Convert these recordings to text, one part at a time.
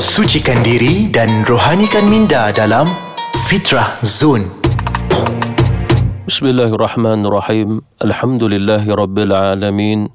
Sucikan diri dan rohanikan minda dalam Fitrah Zone. Bismillahirrahmanirrahim. Alhamdulillahirabbil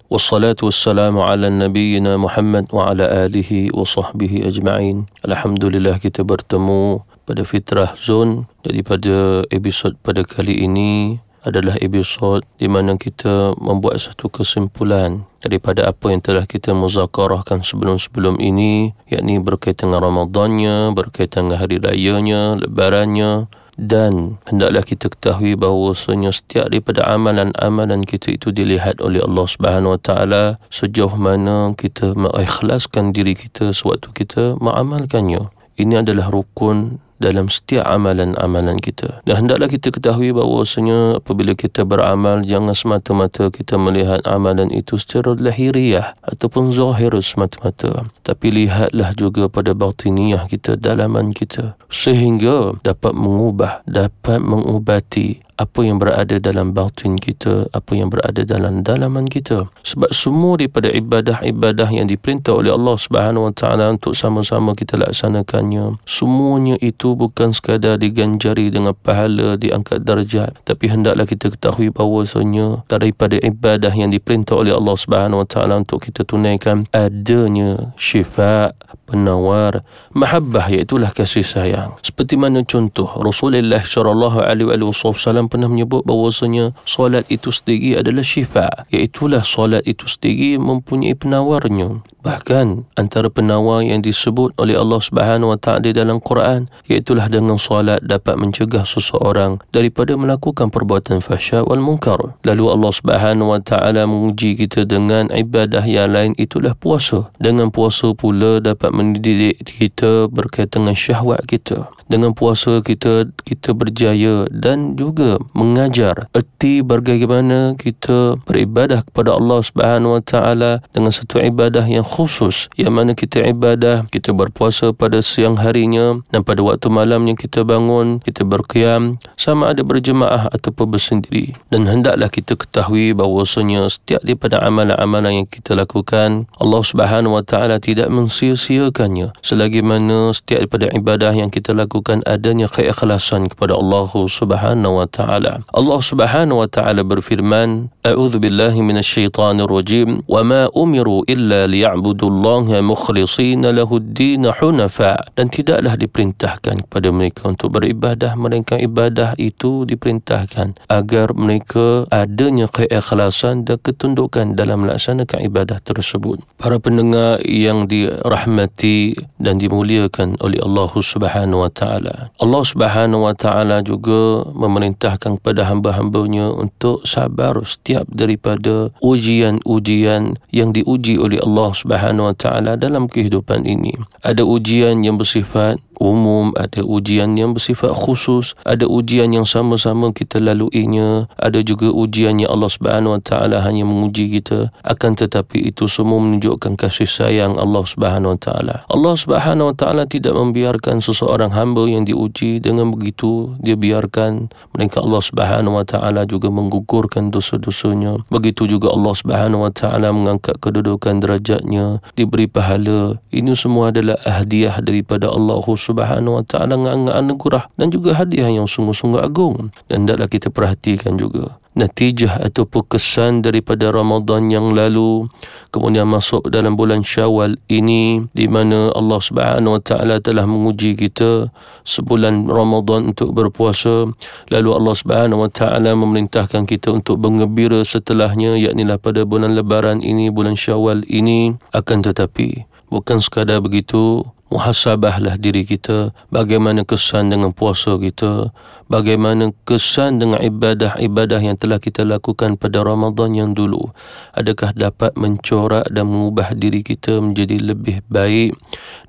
Wassalatu wassalamu ala nabiyyina Muhammad wa ala alihi wa sahbihi ajma'in. Alhamdulillah kita bertemu pada Fitrah Zone daripada episod pada kali ini adalah episod di mana kita membuat satu kesimpulan daripada apa yang telah kita muzakarahkan sebelum-sebelum ini yakni berkaitan dengan Ramadannya, berkaitan dengan hari rayanya, lebarannya dan hendaklah kita ketahui bahawasanya setiap daripada amalan-amalan kita itu dilihat oleh Allah Subhanahu Wa Taala sejauh mana kita mengikhlaskan diri kita sewaktu kita mengamalkannya. Ini adalah rukun dalam setiap amalan-amalan kita. Dan hendaklah kita ketahui bahawasanya apabila kita beramal, jangan semata-mata kita melihat amalan itu secara lahiriah ataupun zahir semata-mata. Tapi lihatlah juga pada batiniah kita, dalaman kita. Sehingga dapat mengubah, dapat mengubati apa yang berada dalam batin kita, apa yang berada dalam dalaman kita. Sebab semua daripada ibadah-ibadah yang diperintah oleh Allah Subhanahu Wa Taala untuk sama-sama kita laksanakannya, semuanya itu bukan sekadar diganjari dengan pahala diangkat darjat, tapi hendaklah kita ketahui bahawasanya daripada ibadah yang diperintah oleh Allah Subhanahu Wa Taala untuk kita tunaikan adanya syifa penawar mahabbah iaitu kasih sayang seperti mana contoh Rasulullah sallallahu alaihi wasallam Wasallam pernah menyebut bahawasanya solat itu sendiri adalah syifa iaitulah solat itu sendiri mempunyai penawarnya bahkan antara penawar yang disebut oleh Allah Subhanahu wa taala dalam Quran iaitulah dengan solat dapat mencegah seseorang daripada melakukan perbuatan fahsya wal munkar. Lalu Allah Subhanahu wa taala menguji kita dengan ibadah yang lain itulah puasa. Dengan puasa pula dapat mendidik kita berkaitan dengan syahwat kita. Dengan puasa kita kita berjaya dan juga mengajar. Erti bagaimana kita beribadah kepada Allah Subhanahu Wa Taala dengan satu ibadah yang khusus yang mana kita ibadah kita berpuasa pada siang harinya dan pada waktu malamnya kita bangun kita berqiyam sama ada berjemaah ataupun bersendiri. Dan hendaklah kita ketahui bahawasanya setiap daripada amalan-amalan yang kita lakukan Allah Subhanahu Wa Taala tidak mensia-siakannya. Selagi mana setiap daripada ibadah yang kita lakukan adanya keikhlasan kepada Allah Subhanahu wa taala. Allah Subhanahu wa taala berfirman, "A'udzu billahi minasyaitonir rajim, wa ma umiru illa liya'budullaha mukhlishina lahu ad-din hunafa." Dan tidaklah diperintahkan kepada mereka untuk beribadah melainkan ibadah itu diperintahkan agar mereka adanya keikhlasan dan ketundukan dalam melaksanakan ibadah tersebut. Para pendengar yang dirahmati dan dimuliakan oleh Allah Subhanahu wa taala. Allah Subhanahu wa taala juga memerintahkan kepada hamba-hambanya untuk sabar setiap daripada ujian-ujian yang diuji oleh Allah Subhanahu wa taala dalam kehidupan ini. Ada ujian yang bersifat umum, ada ujian yang bersifat khusus, ada ujian yang sama-sama kita laluinya, ada juga ujian yang Allah Subhanahu Wa Taala hanya menguji kita, akan tetapi itu semua menunjukkan kasih sayang Allah Subhanahu Wa Taala. Allah Subhanahu Wa Taala tidak membiarkan seseorang hamba yang diuji dengan begitu dia biarkan mereka Allah Subhanahu Wa Taala juga menggugurkan dosa-dosanya. Begitu juga Allah Subhanahu Wa Taala mengangkat kedudukan derajatnya, diberi pahala. Ini semua adalah hadiah daripada Allah Subhanahu wa taala dengan anugerah dan juga hadiah yang sungguh-sungguh agung dan hendaklah kita perhatikan juga natijah ataupun kesan daripada Ramadan yang lalu kemudian masuk dalam bulan Syawal ini di mana Allah Subhanahu wa taala telah menguji kita sebulan Ramadan untuk berpuasa. Lalu Allah Subhanahu wa taala memerintahkan kita untuk bergembira setelahnya yakni pada bulan lebaran ini bulan Syawal ini. Akan tetapi bukan sekadar begitu muhasabahlah diri kita bagaimana kesan dengan puasa kita bagaimana kesan dengan ibadah-ibadah yang telah kita lakukan pada Ramadan yang dulu. Adakah dapat mencorak dan mengubah diri kita menjadi lebih baik?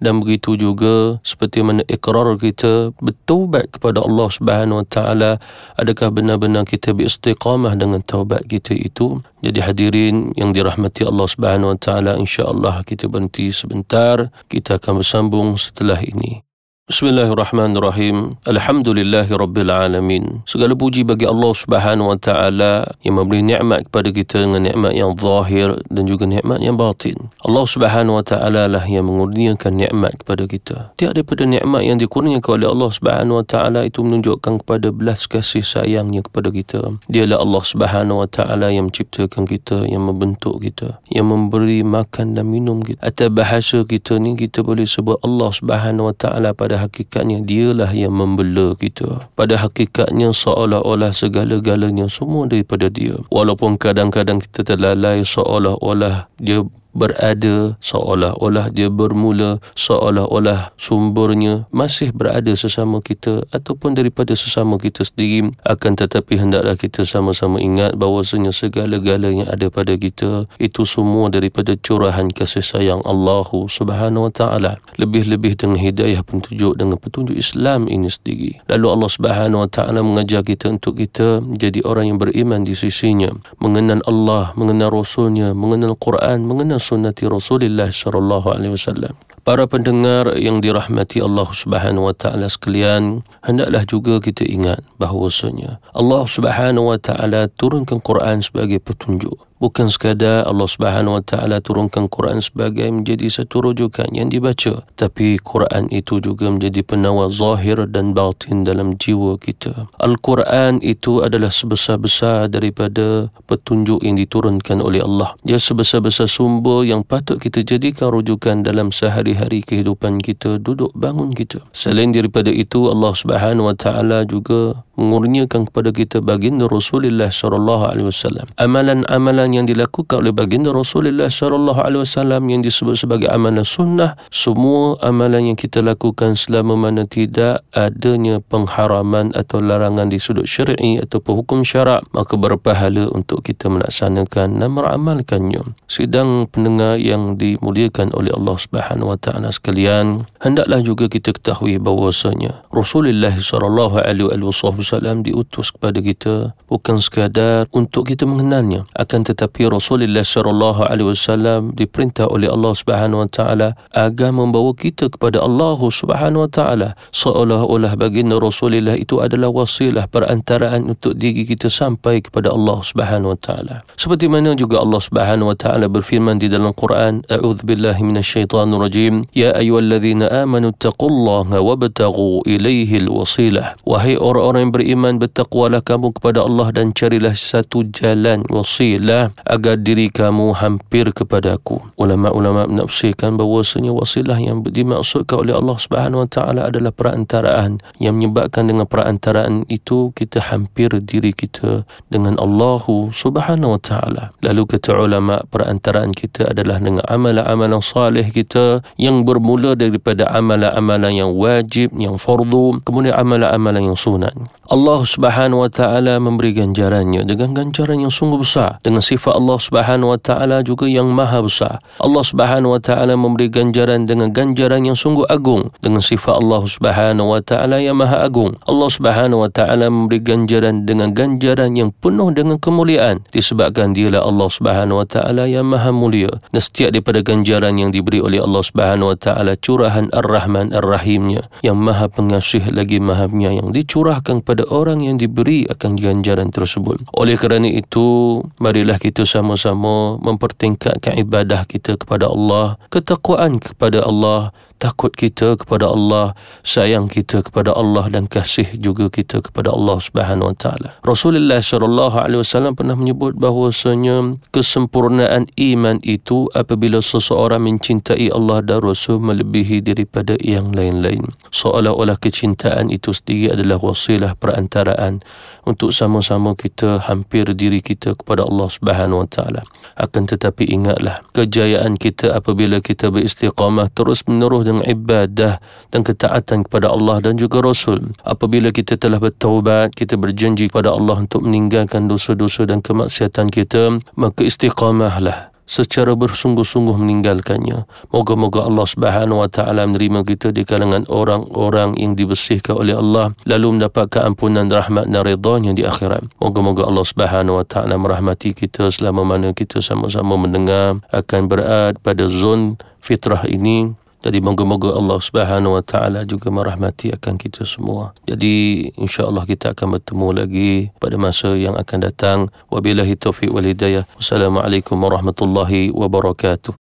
Dan begitu juga seperti mana ikrar kita bertaubat kepada Allah Subhanahu wa taala adakah benar-benar kita beristiqamah dengan taubat kita itu? Jadi hadirin yang dirahmati Allah Subhanahu wa taala insya-Allah kita berhenti sebentar. Kita akan bersama sambung setelah ini. Bismillahirrahmanirrahim. Alhamdulillahi Rabbil Alamin. Segala puji bagi Allah Subhanahu Wa Taala yang memberi nikmat kepada kita dengan nikmat yang zahir dan juga nikmat yang batin. Allah Subhanahu Wa Taala lah yang mengurniakan nikmat kepada kita. Tiada daripada nikmat yang dikurniakan oleh Allah Subhanahu Wa Taala itu menunjukkan kepada belas kasih sayangnya kepada kita. Dialah Allah Subhanahu Wa Taala yang menciptakan kita, yang membentuk kita, yang memberi makan dan minum kita. Atas bahasa kita ni kita boleh sebut Allah Subhanahu Wa Taala pada pada hakikatnya dialah yang membela kita. Pada hakikatnya seolah-olah segala-galanya semua daripada dia. Walaupun kadang-kadang kita terlalai seolah-olah dia berada seolah-olah dia bermula seolah-olah sumbernya masih berada sesama kita ataupun daripada sesama kita sendiri akan tetapi hendaklah kita sama-sama ingat bahawasanya segala-gala yang ada pada kita itu semua daripada curahan kasih sayang Allah Subhanahu wa taala. Lebih-lebih dengan hidayah petunjuk dengan petunjuk Islam ini sendiri. Lalu Allah Subhanahu wa taala mengajar kita untuk kita jadi orang yang beriman di sisinya. Mengenal Allah mengenal rasulnya mengenal Quran mengenal sunnati Rasulullah sallallahu alaihi wasallam. Para pendengar yang dirahmati Allah Subhanahu wa taala sekalian, hendaklah juga kita ingat bahawasanya Allah Subhanahu wa taala turunkan Quran sebagai petunjuk bukan sekadar Allah Subhanahu Wa Taala turunkan Quran sebagai menjadi satu rujukan yang dibaca tapi Quran itu juga menjadi penawar zahir dan batin dalam jiwa kita. Al-Quran itu adalah sebesar-besar daripada petunjuk yang diturunkan oleh Allah. Dia sebesar-besar sumber yang patut kita jadikan rujukan dalam sehari-hari kehidupan kita duduk bangun kita. Selain daripada itu Allah Subhanahu Wa Taala juga mengurniakan kepada kita baginda Rasulullah sallallahu alaihi wasallam. Amalan-amalan yang dilakukan oleh baginda Rasulullah sallallahu alaihi wasallam yang disebut sebagai amalan sunnah, semua amalan yang kita lakukan selama mana tidak adanya pengharaman atau larangan di sudut syar'i atau hukum syarak, maka berpahala untuk kita melaksanakan dan meramalkannya. Sidang pendengar yang dimuliakan oleh Allah Subhanahu wa taala sekalian, hendaklah juga kita ketahui bahawasanya Rasulullah sallallahu alaihi wasallam diutus kepada kita bukan sekadar untuk kita mengenalnya akan tetapi Rasulullah sallallahu alaihi wasallam diperintah oleh Allah Subhanahu wa taala agar membawa kita kepada Allah Subhanahu wa taala. Seolah-olah baginda Rasulullah itu adalah wasilah perantaraan untuk diri kita sampai kepada Allah Subhanahu wa taala. Seperti mana juga Allah Subhanahu wa taala berfirman di dalam Quran a'udzubillahi minasyaitonir rajim. Ya ayyuhalladzina amanu taqullaha wabtaghu ilaihi alwasilah. Wahai orang-orang yang beriman bertakwalah kamu kepada Allah dan carilah satu jalan wasilah agar diri kamu hampir kepada aku. Ulama-ulama menafsirkan bahawasanya wasilah yang dimaksudkan oleh Allah Subhanahu Wa Taala adalah perantaraan yang menyebabkan dengan perantaraan itu kita hampir diri kita dengan Allah Subhanahu Wa Taala. Lalu kata ulama perantaraan kita adalah dengan amalan-amalan salih kita yang bermula daripada amalan-amalan yang wajib, yang fardu, kemudian amalan-amalan yang sunat. Allah Subhanahu wa taala memberi ganjarannya dengan ganjaran yang sungguh besar dengan sifat Allah Subhanahu wa taala juga yang maha besar. Allah Subhanahu wa taala memberi ganjaran dengan ganjaran yang sungguh agung dengan sifat Allah Subhanahu wa taala yang maha agung. Allah Subhanahu wa taala memberi ganjaran dengan ganjaran yang penuh dengan kemuliaan disebabkan dialah Allah Subhanahu wa taala yang maha mulia. Dan setiap daripada ganjaran yang diberi oleh Allah Subhanahu wa taala curahan Ar-Rahman Ar-Rahimnya yang maha pengasih lagi maha penyayang dicurahkan kepada orang yang diberi akan ganjaran tersebut. Oleh kerana itu, marilah kita sama-sama mempertingkatkan ibadah kita kepada Allah, ketakwaan kepada Allah, takut kita kepada Allah, sayang kita kepada Allah dan kasih juga kita kepada Allah Subhanahu Wa Taala. Rasulullah sallallahu alaihi wasallam pernah menyebut bahawasanya kesempurnaan iman itu apabila seseorang mencintai Allah dan Rasul melebihi daripada yang lain-lain. Seolah-olah kecintaan itu sendiri adalah wasilah perantaraan untuk sama-sama kita hampir diri kita kepada Allah Subhanahu Wa Taala. Akan tetapi ingatlah kejayaan kita apabila kita beristiqamah terus menerus dengan ibadah dan ketaatan kepada Allah dan juga Rasul. Apabila kita telah bertaubat, kita berjanji kepada Allah untuk meninggalkan dosa-dosa dan kemaksiatan kita, maka istiqamahlah secara bersungguh-sungguh meninggalkannya. Moga-moga Allah Subhanahu wa taala menerima kita di kalangan orang-orang yang dibersihkan oleh Allah lalu mendapatkan ampunan rahmat dan redha-Nya di akhirat. Moga-moga Allah Subhanahu wa taala merahmati kita selama mana kita sama-sama mendengar akan berada pada zon fitrah ini Jadi moga-moga Allah Subhanahu Wa Taala juga merahmati akan kita semua. Jadi insya-Allah kita akan bertemu lagi pada masa yang akan datang. Wabillahi taufiq wal hidayah. Wassalamualaikum warahmatullahi wabarakatuh.